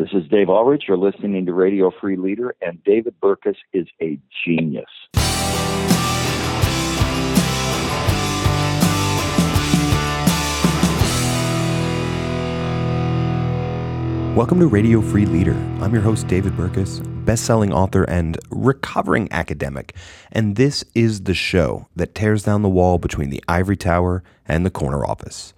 This is Dave Ulrich. You're listening to Radio Free Leader, and David Burkus is a genius. Welcome to Radio Free Leader. I'm your host, David Burkus, best-selling author and recovering academic, and this is the show that tears down the wall between the ivory tower and the corner office.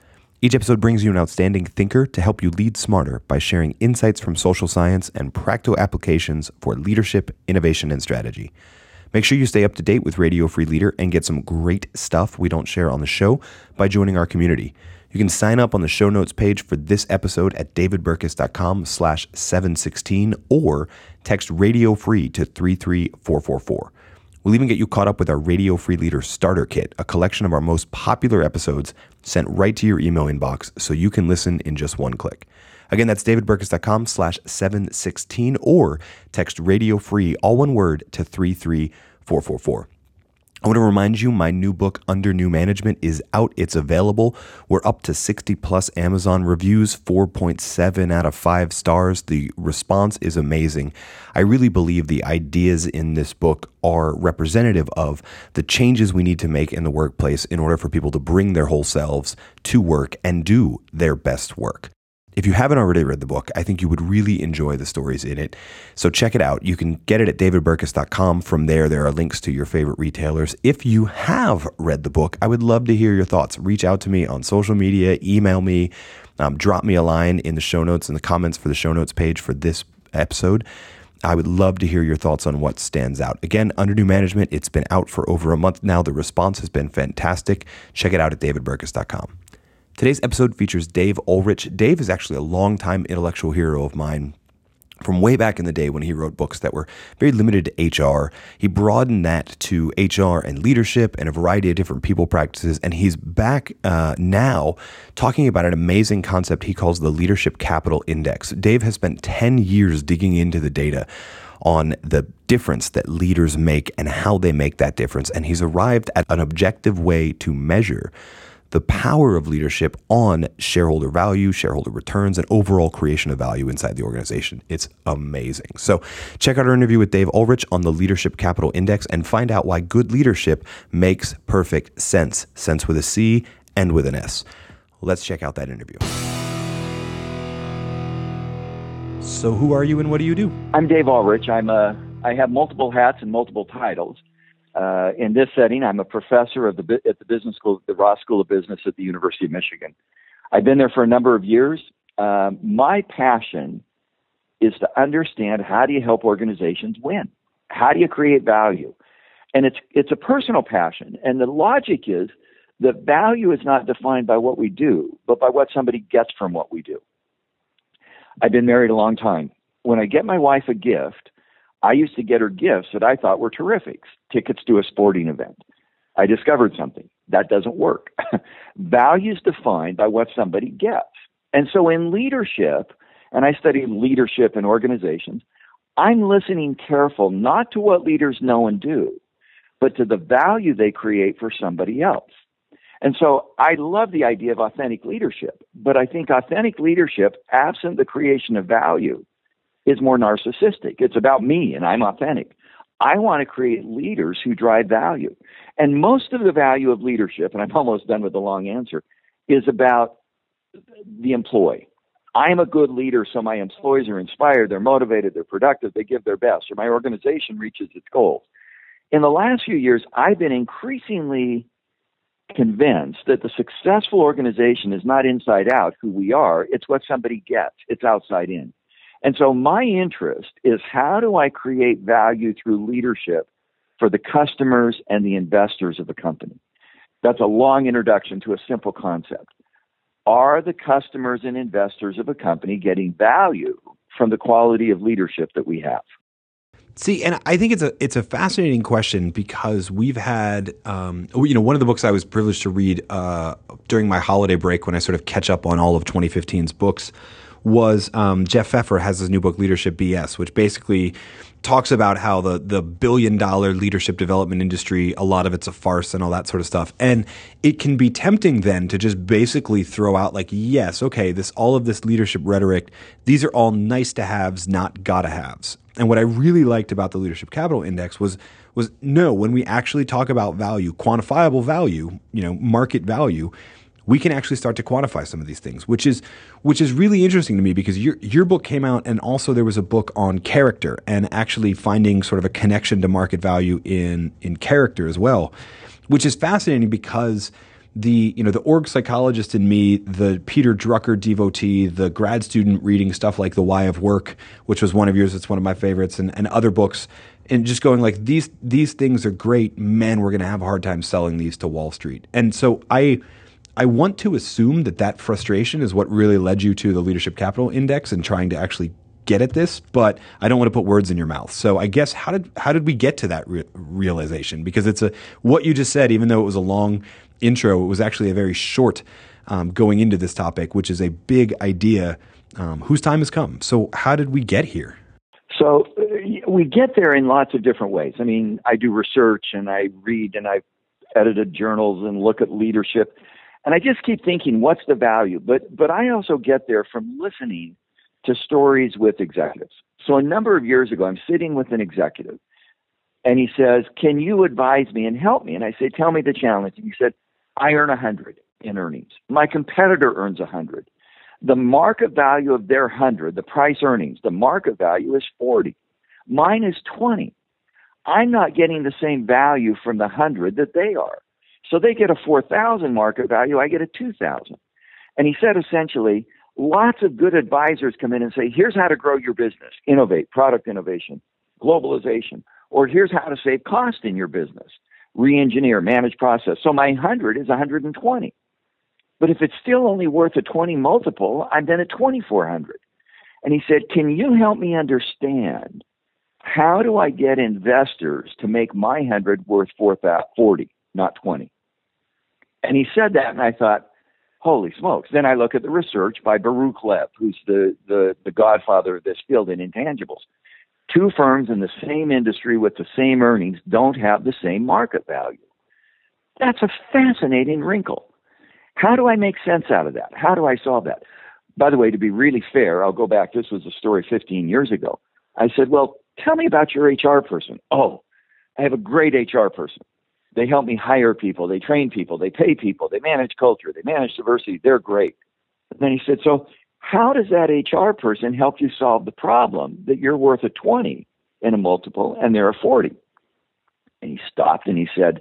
Each episode brings you an outstanding thinker to help you lead smarter by sharing insights from social science and practical applications for leadership, innovation, and strategy. Make sure you stay up to date with Radio Free Leader and get some great stuff we don't share on the show by joining our community. You can sign up on the show notes page for this episode at davidburkus.com slash 716 or text Radio Free to 33444. We'll even get you caught up with our Radio Free Leader Starter Kit, a collection of our most popular episodes sent right to your email inbox so you can listen in just one click. Again, that's davidburkus.com slash 716 or text Radio Free, all one word, to 33444. I want to remind you my new book, Under New Management, is out. It's available. We're up to 60 plus Amazon reviews, 4.7 out of 5 stars. The response is amazing. I really believe the ideas in this book are representative of the changes we need to make in the workplace in order for people to bring their whole selves to work and do their best work. If you haven't already read the book, I think you would really enjoy the stories in it. So check it out. You can get it at davidburkus.com. From there, there are links to your favorite retailers. If you have read the book, I would love to hear your thoughts. Reach out to me on social media, email me, um, drop me a line in the show notes in the comments for the show notes page for this episode. I would love to hear your thoughts on what stands out. Again, under new management, it's been out for over a month now. The response has been fantastic. Check it out at davidburkus.com. Today's episode features Dave Ulrich. Dave is actually a longtime intellectual hero of mine from way back in the day when he wrote books that were very limited to HR. He broadened that to HR and leadership and a variety of different people practices. And he's back uh, now talking about an amazing concept he calls the Leadership Capital Index. Dave has spent 10 years digging into the data on the difference that leaders make and how they make that difference. And he's arrived at an objective way to measure the power of leadership on shareholder value, shareholder returns, and overall creation of value inside the organization. It's amazing. So, check out our interview with Dave Ulrich on the Leadership Capital Index and find out why good leadership makes perfect sense. Sense with a C and with an S. Let's check out that interview. So, who are you and what do you do? I'm Dave Ulrich. I'm a, I have multiple hats and multiple titles. Uh, in this setting, I'm a professor of the, at the business school, the Ross School of Business at the University of Michigan. I've been there for a number of years. Uh, my passion is to understand how do you help organizations win? How do you create value? And it's it's a personal passion. And the logic is that value is not defined by what we do, but by what somebody gets from what we do. I've been married a long time. When I get my wife a gift, I used to get her gifts that I thought were terrific tickets to a sporting event. I discovered something that doesn't work. Value is defined by what somebody gets. And so in leadership, and I study leadership in organizations, I'm listening careful not to what leaders know and do, but to the value they create for somebody else. And so I love the idea of authentic leadership, but I think authentic leadership, absent the creation of value, is more narcissistic. It's about me and I'm authentic. I want to create leaders who drive value. And most of the value of leadership, and I'm almost done with the long answer, is about the employee. I'm a good leader, so my employees are inspired, they're motivated, they're productive, they give their best, or my organization reaches its goals. In the last few years, I've been increasingly convinced that the successful organization is not inside out who we are, it's what somebody gets, it's outside in. And so my interest is how do I create value through leadership for the customers and the investors of the company? That's a long introduction to a simple concept. Are the customers and investors of a company getting value from the quality of leadership that we have? See, and I think it's a it's a fascinating question because we've had, um, you know, one of the books I was privileged to read uh, during my holiday break when I sort of catch up on all of 2015's books was um, Jeff Pfeffer has his new book Leadership BS, which basically talks about how the the billion dollar leadership development industry a lot of it's a farce and all that sort of stuff. And it can be tempting then to just basically throw out like yes okay this all of this leadership rhetoric these are all nice to haves not gotta haves. And what i really liked about the leadership capital index was was no when we actually talk about value quantifiable value you know market value we can actually start to quantify some of these things, which is which is really interesting to me because your your book came out and also there was a book on character and actually finding sort of a connection to market value in in character as well, which is fascinating because the you know the org psychologist in me, the Peter Drucker devotee, the grad student reading stuff like The Why of Work, which was one of yours, it's one of my favorites, and, and other books, and just going like these these things are great. Man, we're gonna have a hard time selling these to Wall Street. And so I I want to assume that that frustration is what really led you to the Leadership Capital Index and trying to actually get at this, but I don't want to put words in your mouth. So I guess how did how did we get to that re- realization? Because it's a what you just said, even though it was a long intro, it was actually a very short um, going into this topic, which is a big idea um, whose time has come. So how did we get here? So uh, we get there in lots of different ways. I mean, I do research and I read and I've edited journals and look at leadership and I just keep thinking, what's the value? But but I also get there from listening to stories with executives. So a number of years ago, I'm sitting with an executive, and he says, "Can you advise me and help me?" And I say, "Tell me the challenge." And he said, "I earn a hundred in earnings. My competitor earns a hundred. The market value of their hundred, the price earnings, the market value is forty. Mine is twenty. I'm not getting the same value from the hundred that they are." So they get a 4,000 market value, I get a 2,000. And he said essentially, lots of good advisors come in and say, here's how to grow your business, innovate, product innovation, globalization, or here's how to save cost in your business, re-engineer, manage process. So my 100 is 120. But if it's still only worth a 20 multiple, I'm then at 2,400. And he said, can you help me understand how do I get investors to make my 100 worth 40, not 20? And he said that, and I thought, holy smokes. Then I look at the research by Baruch Lev, who's the, the, the godfather of this field in intangibles. Two firms in the same industry with the same earnings don't have the same market value. That's a fascinating wrinkle. How do I make sense out of that? How do I solve that? By the way, to be really fair, I'll go back. This was a story 15 years ago. I said, Well, tell me about your HR person. Oh, I have a great HR person. They help me hire people. They train people. They pay people. They manage culture. They manage diversity. They're great. And then he said, So, how does that HR person help you solve the problem that you're worth a 20 in a multiple and they're a 40? And he stopped and he said,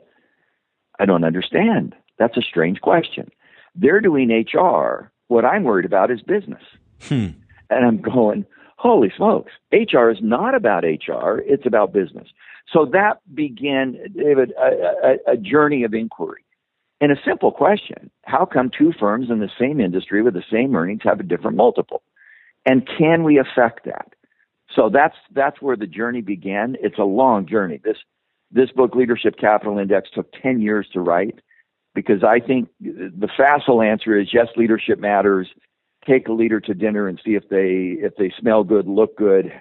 I don't understand. That's a strange question. They're doing HR. What I'm worried about is business. Hmm. And I'm going, holy smokes, HR is not about HR, it's about business. So that began, David, a, a, a journey of inquiry. And a simple question How come two firms in the same industry with the same earnings have a different multiple? And can we affect that? So that's that's where the journey began. It's a long journey. This this book, Leadership Capital Index, took 10 years to write because I think the facile answer is yes, leadership matters take a leader to dinner and see if they if they smell good, look good,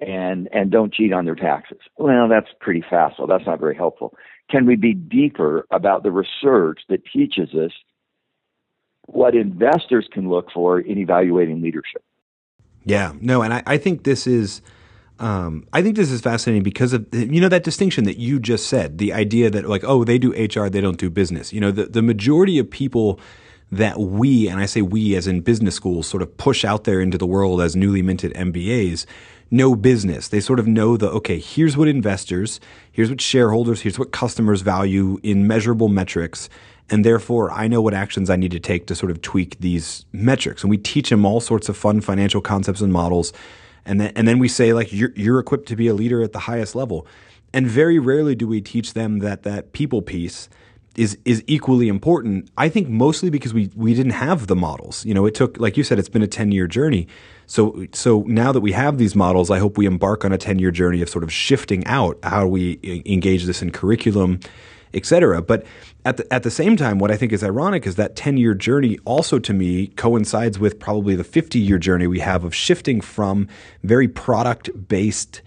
and and don't cheat on their taxes. Well, that's pretty facile. That's not very helpful. Can we be deeper about the research that teaches us what investors can look for in evaluating leadership? Yeah, no, and I, I think this is. Um, I think this is fascinating because of you know that distinction that you just said, the idea that like oh they do HR they don't do business. You know the the majority of people that we, and I say we as in business schools, sort of push out there into the world as newly minted MBAs, know business. They sort of know the, okay, here's what investors, here's what shareholders, here's what customers value in measurable metrics. And therefore, I know what actions I need to take to sort of tweak these metrics. And we teach them all sorts of fun financial concepts and models. And then, and then we say, like, you're, you're equipped to be a leader at the highest level. And very rarely do we teach them that that people piece is is equally important. I think mostly because we we didn't have the models. You know, it took like you said, it's been a ten year journey. So so now that we have these models, I hope we embark on a ten year journey of sort of shifting out how we engage this in curriculum etc. But at the at the same time, what I think is ironic is that 10 year journey also to me coincides with probably the 50 year journey we have of shifting from very product based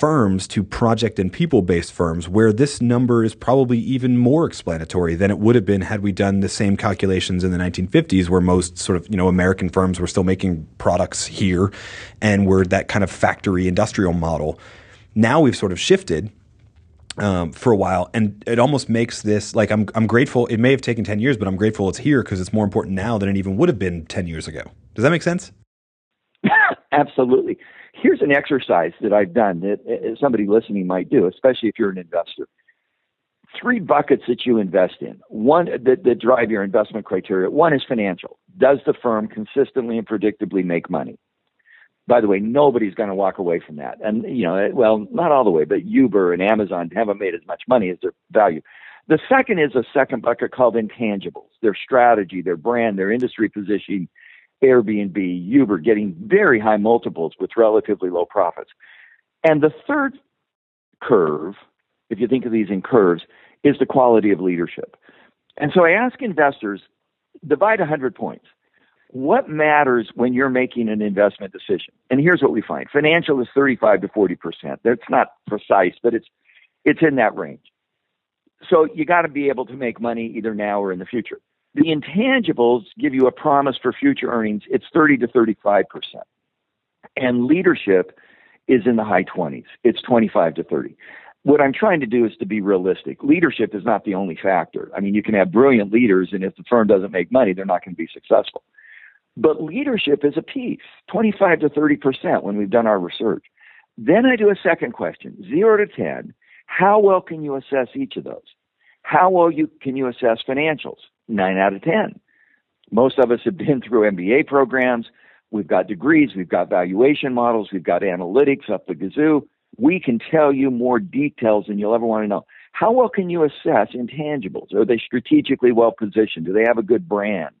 firms to project and people based firms, where this number is probably even more explanatory than it would have been had we done the same calculations in the 1950s, where most sort of you know American firms were still making products here, and were that kind of factory industrial model. Now we've sort of shifted. Um, for a while, and it almost makes this like I'm I'm grateful. It may have taken ten years, but I'm grateful it's here because it's more important now than it even would have been ten years ago. Does that make sense? Absolutely here's an exercise that I've done that uh, uh, somebody listening might do, especially if you're an investor. Three buckets that you invest in. One uh, that, that drive your investment criteria. One is financial. Does the firm consistently and predictably make money? By the way, nobody's going to walk away from that. And, you know, uh, well, not all the way, but Uber and Amazon haven't made as much money as their value. The second is a second bucket called intangibles their strategy, their brand, their industry positioning, Airbnb, Uber getting very high multiples with relatively low profits. And the third curve, if you think of these in curves, is the quality of leadership. And so I ask investors divide 100 points. What matters when you're making an investment decision? And here's what we find financial is 35 to 40%. That's not precise, but it's, it's in that range. So you got to be able to make money either now or in the future. The intangibles give you a promise for future earnings. It's 30 to 35%. And leadership is in the high 20s. It's 25 to 30. What I'm trying to do is to be realistic. Leadership is not the only factor. I mean, you can have brilliant leaders, and if the firm doesn't make money, they're not going to be successful. But leadership is a piece, 25 to 30% when we've done our research. Then I do a second question, zero to 10. How well can you assess each of those? How well you, can you assess financials? Nine out of 10. Most of us have been through MBA programs. We've got degrees. We've got valuation models. We've got analytics up the gazoo. We can tell you more details than you'll ever want to know. How well can you assess intangibles? Are they strategically well positioned? Do they have a good brand?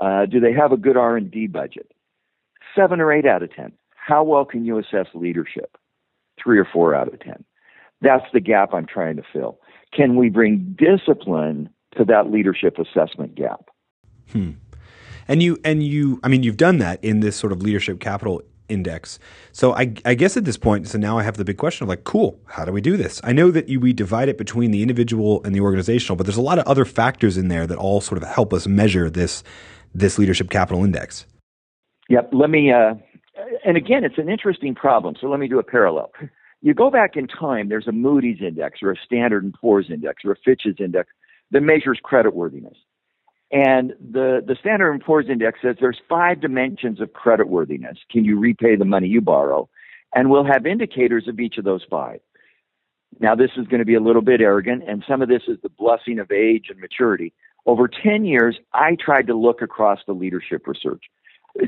Uh, do they have a good R&D budget? Seven or eight out of 10. How well can you assess leadership? Three or four out of 10. That's the gap I'm trying to fill. Can we bring discipline to that leadership assessment gap. Hmm. And you and you I mean you've done that in this sort of leadership capital index. So I, I guess at this point, so now I have the big question of like, cool, how do we do this? I know that you, we divide it between the individual and the organizational, but there's a lot of other factors in there that all sort of help us measure this this leadership capital index. Yep. Let me. Uh, and again, it's an interesting problem. So let me do a parallel. You go back in time. There's a Moody's index, or a Standard and Poor's index, or a Fitch's index that measures creditworthiness. And the, the Standard & Poor's Index says there's five dimensions of creditworthiness. Can you repay the money you borrow? And we'll have indicators of each of those five. Now, this is going to be a little bit arrogant, and some of this is the blessing of age and maturity. Over 10 years, I tried to look across the leadership research.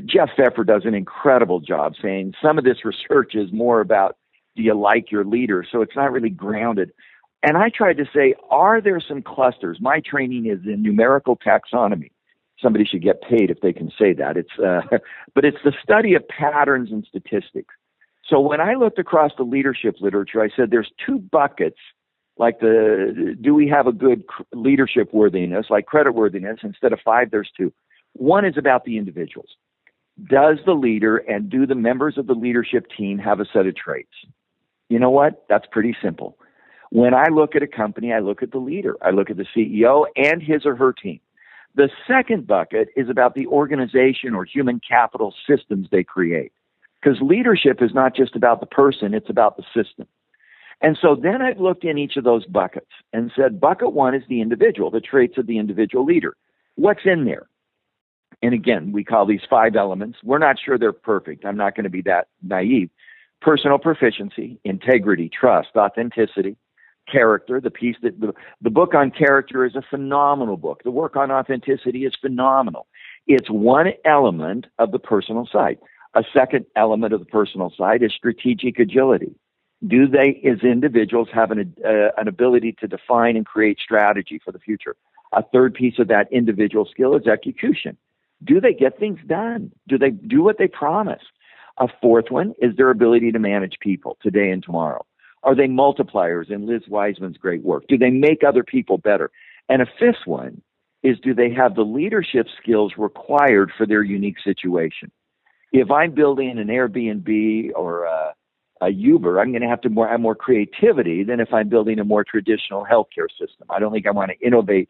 Jeff Pfeffer does an incredible job saying some of this research is more about do you like your leader? So it's not really grounded. And I tried to say, are there some clusters? My training is in numerical taxonomy. Somebody should get paid if they can say that. It's, uh, but it's the study of patterns and statistics. So when I looked across the leadership literature, I said there's two buckets, like the do we have a good leadership worthiness, like credit worthiness. Instead of five, there's two. One is about the individuals. Does the leader and do the members of the leadership team have a set of traits? You know what? That's pretty simple. When I look at a company, I look at the leader, I look at the CEO and his or her team. The second bucket is about the organization or human capital systems they create. Because leadership is not just about the person, it's about the system. And so then I've looked in each of those buckets and said, bucket one is the individual, the traits of the individual leader. What's in there? And again, we call these five elements. We're not sure they're perfect. I'm not going to be that naive. Personal proficiency, integrity, trust, authenticity, character, the piece that the, the book on character is a phenomenal book. The work on authenticity is phenomenal. It's one element of the personal side. A second element of the personal side is strategic agility. Do they, as individuals, have an, uh, an ability to define and create strategy for the future? A third piece of that individual skill is execution. Do they get things done? Do they do what they promise? A fourth one is their ability to manage people today and tomorrow. Are they multipliers in Liz Wiseman's great work? Do they make other people better? And a fifth one is do they have the leadership skills required for their unique situation? If I'm building an Airbnb or a, a Uber, I'm going to have to more, have more creativity than if I'm building a more traditional healthcare system. I don't think I want to innovate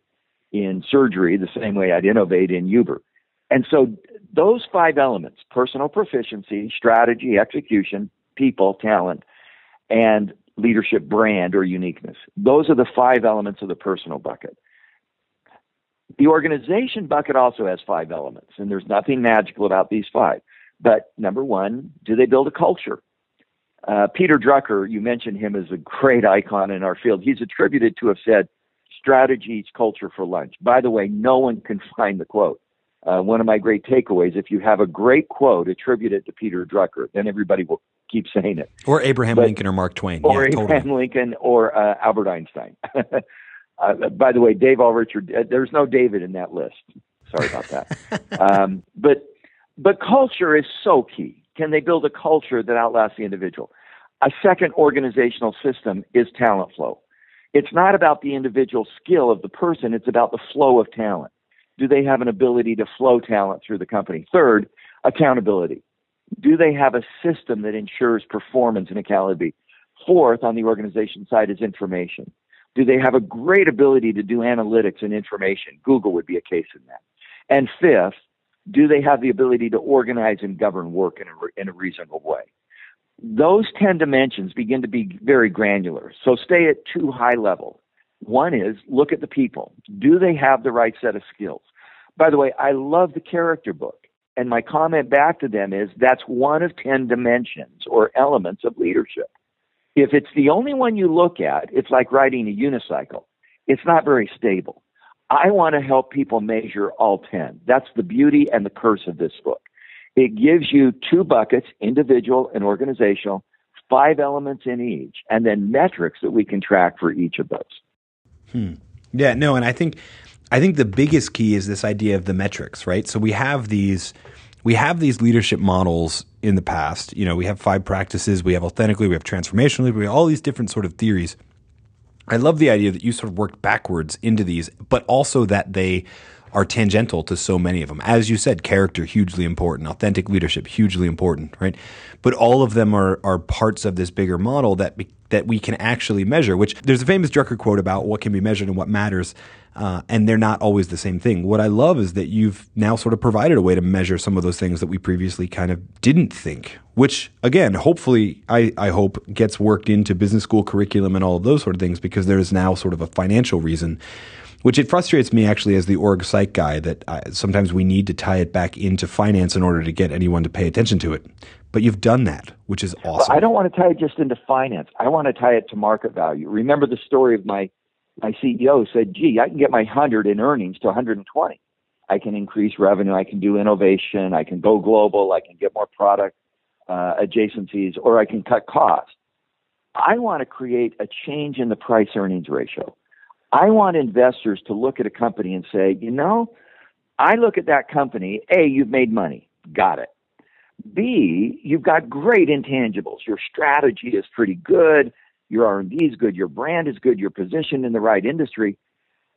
in surgery the same way I'd innovate in Uber. And so those five elements personal proficiency, strategy, execution, people, talent, and leadership brand or uniqueness. Those are the five elements of the personal bucket. The organization bucket also has five elements, and there's nothing magical about these five. But number one, do they build a culture? Uh, Peter Drucker, you mentioned him as a great icon in our field. He's attributed to have said, strategy eats culture for lunch. By the way, no one can find the quote. Uh, one of my great takeaways if you have a great quote, attribute it to Peter Drucker, then everybody will keep saying it. Or Abraham but, Lincoln or Mark Twain. Or yeah, Abraham totally. Lincoln or uh, Albert Einstein. uh, by the way, Dave Richard, uh, there's no David in that list. Sorry about that. um, but but culture is so key. Can they build a culture that outlasts the individual? A second organizational system is talent flow. It's not about the individual skill of the person, it's about the flow of talent. Do they have an ability to flow talent through the company? Third, accountability. Do they have a system that ensures performance and accountability? Fourth, on the organization side, is information. Do they have a great ability to do analytics and information? Google would be a case in that. And fifth, do they have the ability to organize and govern work in a, in a reasonable way? Those 10 dimensions begin to be very granular. So stay at two high level. One is look at the people. Do they have the right set of skills? By the way, I love the character book. And my comment back to them is that's one of 10 dimensions or elements of leadership. If it's the only one you look at, it's like riding a unicycle. It's not very stable. I want to help people measure all 10. That's the beauty and the curse of this book. It gives you two buckets, individual and organizational, five elements in each, and then metrics that we can track for each of those. Hmm. Yeah, no, and I think I think the biggest key is this idea of the metrics, right? So we have these we have these leadership models in the past. You know, we have five practices, we have authentically, we have transformationally, we have all these different sort of theories. I love the idea that you sort of worked backwards into these, but also that they are tangential to so many of them. As you said, character hugely important, authentic leadership hugely important, right? But all of them are are parts of this bigger model that be, that we can actually measure. Which there's a famous Drucker quote about what can be measured and what matters. Uh, and they're not always the same thing. What I love is that you've now sort of provided a way to measure some of those things that we previously kind of didn't think, which again, hopefully, I, I hope gets worked into business school curriculum and all of those sort of things because there is now sort of a financial reason. Which it frustrates me actually as the org psych guy that I, sometimes we need to tie it back into finance in order to get anyone to pay attention to it. But you've done that, which is awesome. Well, I don't want to tie it just into finance. I want to tie it to market value. Remember the story of my my CEO said, gee, I can get my 100 in earnings to 120. I can increase revenue. I can do innovation. I can go global. I can get more product uh, adjacencies, or I can cut costs. I want to create a change in the price earnings ratio. I want investors to look at a company and say, you know, I look at that company, A, you've made money. Got it. B, you've got great intangibles. Your strategy is pretty good your R&D is good, your brand is good, you're positioned in the right industry.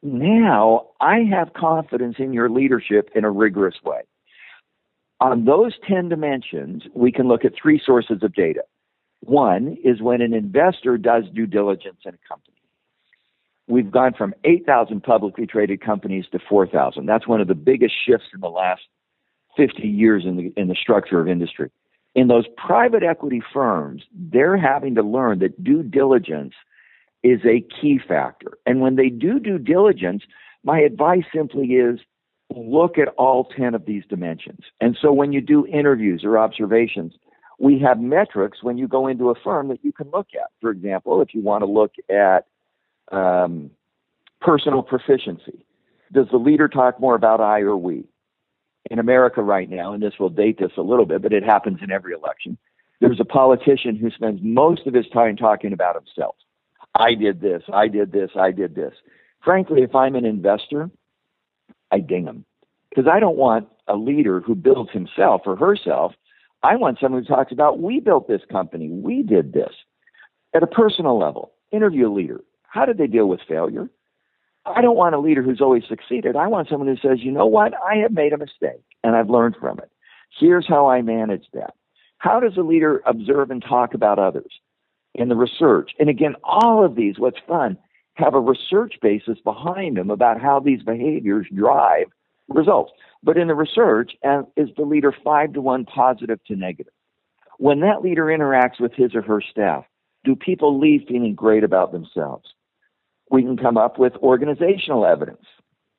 Now I have confidence in your leadership in a rigorous way. On those 10 dimensions, we can look at three sources of data. One is when an investor does due diligence in a company. We've gone from 8,000 publicly traded companies to 4,000. That's one of the biggest shifts in the last 50 years in the, in the structure of industry in those private equity firms, they're having to learn that due diligence is a key factor. And when they do due diligence, my advice simply is look at all 10 of these dimensions. And so when you do interviews or observations, we have metrics when you go into a firm that you can look at. For example, if you want to look at um, personal proficiency, does the leader talk more about I or we? in America right now, and this will date this a little bit, but it happens in every election. There's a politician who spends most of his time talking about himself. I did this, I did this, I did this. Frankly, if I'm an investor, I ding him because I don't want a leader who builds himself or herself. I want someone who talks about we built this company, we did this. At a personal level, interview a leader. How did they deal with failure? I don't want a leader who's always succeeded. I want someone who says, you know what, I have made a mistake and I've learned from it. Here's how I manage that. How does a leader observe and talk about others in the research? And again, all of these, what's fun, have a research basis behind them about how these behaviors drive results. But in the research, is the leader five to one positive to negative? When that leader interacts with his or her staff, do people leave feeling great about themselves? We can come up with organizational evidence.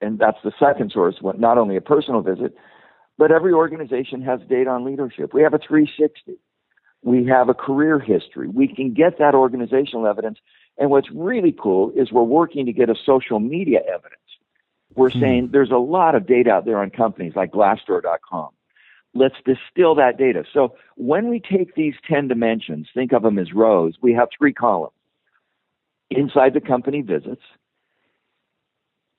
And that's the second source, not only a personal visit, but every organization has data on leadership. We have a 360. We have a career history. We can get that organizational evidence. And what's really cool is we're working to get a social media evidence. We're hmm. saying there's a lot of data out there on companies like Glassdoor.com. Let's distill that data. So when we take these 10 dimensions, think of them as rows, we have three columns. Inside the company visits,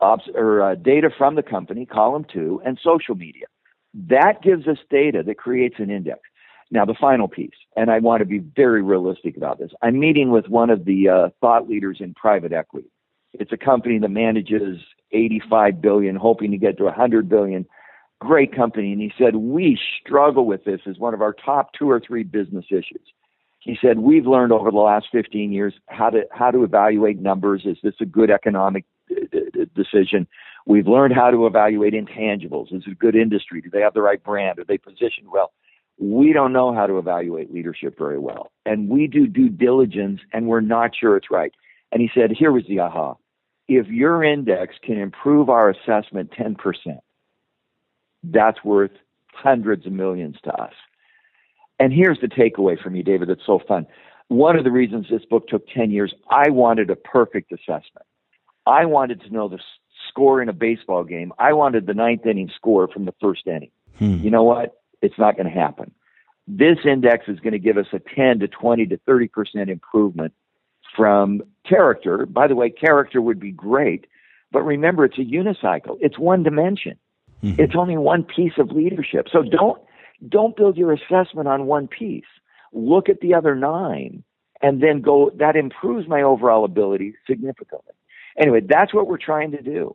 or uh, data from the company, column two, and social media. That gives us data that creates an index. Now, the final piece, and I want to be very realistic about this. I'm meeting with one of the uh, thought leaders in private equity. It's a company that manages 85 billion, hoping to get to 100 billion. Great company. And he said, We struggle with this as one of our top two or three business issues. He said, We've learned over the last 15 years how to, how to evaluate numbers. Is this a good economic uh, uh, uh, decision? We've learned how to evaluate intangibles. Is it a good industry? Do they have the right brand? Are they positioned well? We don't know how to evaluate leadership very well. And we do due diligence and we're not sure it's right. And he said, here was the aha if your index can improve our assessment 10%, that's worth hundreds of millions to us. And here's the takeaway from you, David, that's so fun. One of the reasons this book took 10 years, I wanted a perfect assessment. I wanted to know the score in a baseball game. I wanted the ninth inning score from the first inning. Hmm. You know what? It's not going to happen. This index is going to give us a 10 to 20 to 30% improvement from character. By the way, character would be great, but remember it's a unicycle. It's one dimension. Mm-hmm. It's only one piece of leadership. So don't don't build your assessment on one piece. Look at the other nine and then go that improves my overall ability significantly. Anyway, that's what we're trying to do.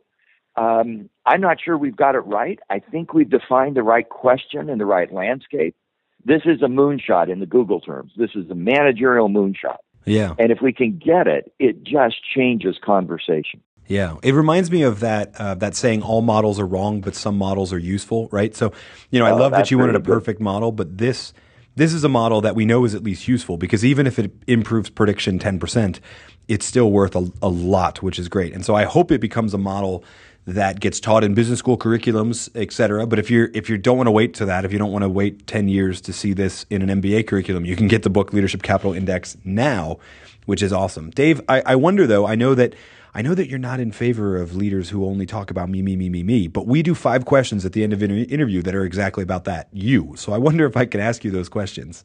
Um, I'm not sure we've got it right. I think we've defined the right question and the right landscape. This is a moonshot in the Google terms. This is a managerial moonshot. Yeah. And if we can get it, it just changes conversation. Yeah, it reminds me of that uh, that saying, "All models are wrong, but some models are useful." Right. So, you know, I oh, love that you wanted a perfect good. model, but this this is a model that we know is at least useful because even if it improves prediction ten percent, it's still worth a, a lot, which is great. And so, I hope it becomes a model that gets taught in business school curriculums, et cetera. But if you're if you don't want to wait to that, if you don't want to wait ten years to see this in an MBA curriculum, you can get the book Leadership Capital Index now, which is awesome. Dave, I, I wonder though, I know that I know that you're not in favor of leaders who only talk about me, me, me, me, me, but we do five questions at the end of an interview that are exactly about that, you. So I wonder if I can ask you those questions.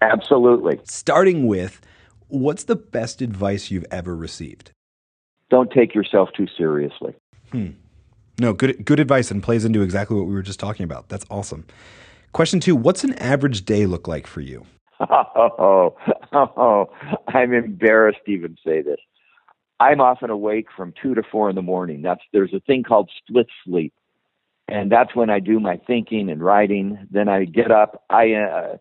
Absolutely. Starting with, what's the best advice you've ever received? Don't take yourself too seriously. Hmm. No, good good advice and plays into exactly what we were just talking about. That's awesome. Question two: What's an average day look like for you? Oh, oh, I'm embarrassed to even say this. I'm often awake from two to four in the morning. That's there's a thing called split sleep, and that's when I do my thinking and writing. Then I get up. I uh,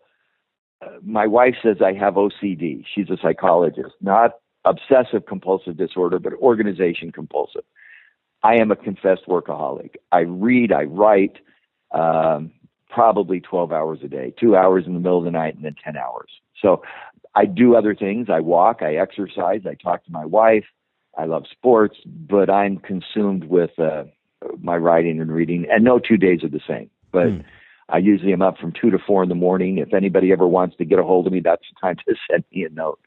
uh my wife says I have OCD. She's a psychologist, not obsessive compulsive disorder, but organization compulsive. I am a confessed workaholic. I read, I write, um, probably 12 hours a day, two hours in the middle of the night, and then 10 hours. So I do other things. I walk, I exercise, I talk to my wife. I love sports, but I'm consumed with uh, my writing and reading, and no two days are the same. But mm. I usually am up from two to four in the morning. If anybody ever wants to get a hold of me, that's the time to send me a note.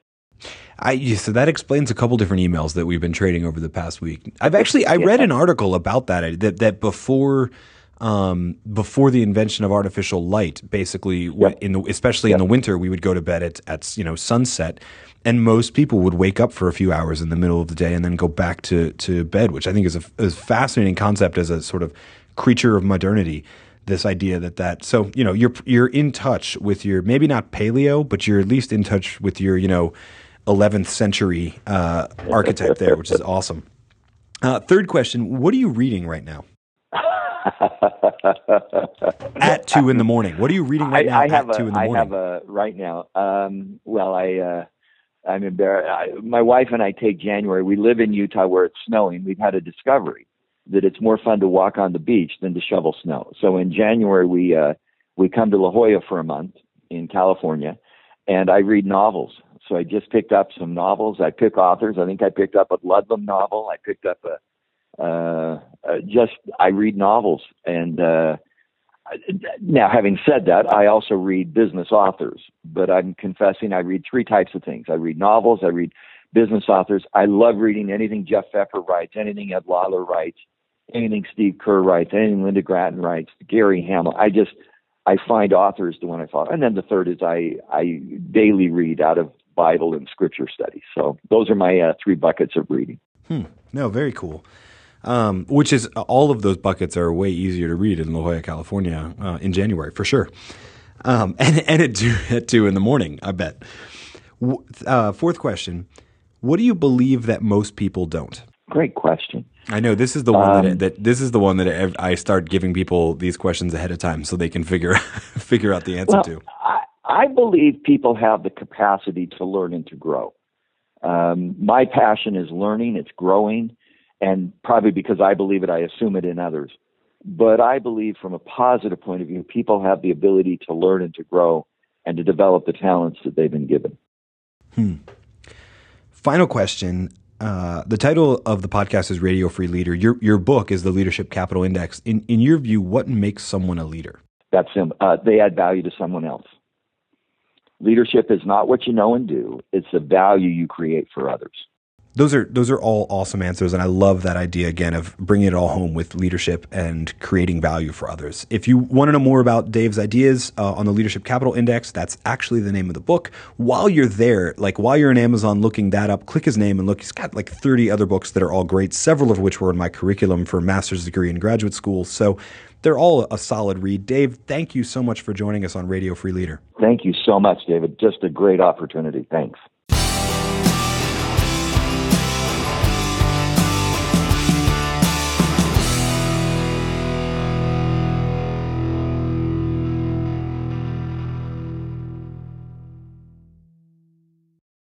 I so that explains a couple different emails that we've been trading over the past week. I've actually I read an article about that that that before um, before the invention of artificial light, basically yep. in the especially yep. in the winter, we would go to bed at at you know sunset, and most people would wake up for a few hours in the middle of the day and then go back to to bed, which I think is a, a fascinating concept as a sort of creature of modernity this idea that that so you know you're you're in touch with your maybe not paleo but you're at least in touch with your you know 11th century uh, archetype there, which is awesome. Uh, third question: What are you reading right now? at two in the morning. What are you reading right now? I, I have at a, two in the I morning. have a right now. Um, well, I uh, I'm embarrassed. I, my wife and I take January. We live in Utah where it's snowing. We've had a discovery that it's more fun to walk on the beach than to shovel snow. So in January we uh, we come to La Jolla for a month in California, and I read novels. So I just picked up some novels. I pick authors. I think I picked up a Ludlum novel. I picked up a uh, uh, just I read novels, and uh, now having said that, I also read business authors. But I'm confessing I read three types of things. I read novels. I read business authors. I love reading anything Jeff Pfeffer writes, anything Ed Lawler writes, anything Steve Kerr writes, anything Lynda Gratton writes, Gary Hamel. I just I find authors the one I follow. And then the third is I I daily read out of Bible and Scripture studies. So those are my uh, three buckets of reading. Hmm. No, very cool. Um, which is all of those buckets are way easier to read in La Jolla, California, uh, in January for sure. Um, and and at two at two in the morning, I bet. Uh, fourth question: What do you believe that most people don't? Great question. I know this is the one um, that, that this is the one that I start giving people these questions ahead of time so they can figure figure out the answer well, to. I, I believe people have the capacity to learn and to grow. Um, my passion is learning, it's growing, and probably because I believe it, I assume it in others. But I believe from a positive point of view, people have the ability to learn and to grow and to develop the talents that they've been given. Hmm. Final question. Uh, the title of the podcast is Radio Free Leader. Your your book is the Leadership Capital Index. In in your view, what makes someone a leader? That's simple. Uh, they add value to someone else. Leadership is not what you know and do; it's the value you create for others those are those are all awesome answers and i love that idea again of bringing it all home with leadership and creating value for others. If you want to know more about dave's ideas uh, on the leadership capital index that's actually the name of the book. While you're there like while you're in amazon looking that up click his name and look he's got like 30 other books that are all great several of which were in my curriculum for master's degree in graduate school. So they're all a solid read. Dave thank you so much for joining us on radio free leader. Thank you so much david. Just a great opportunity. Thanks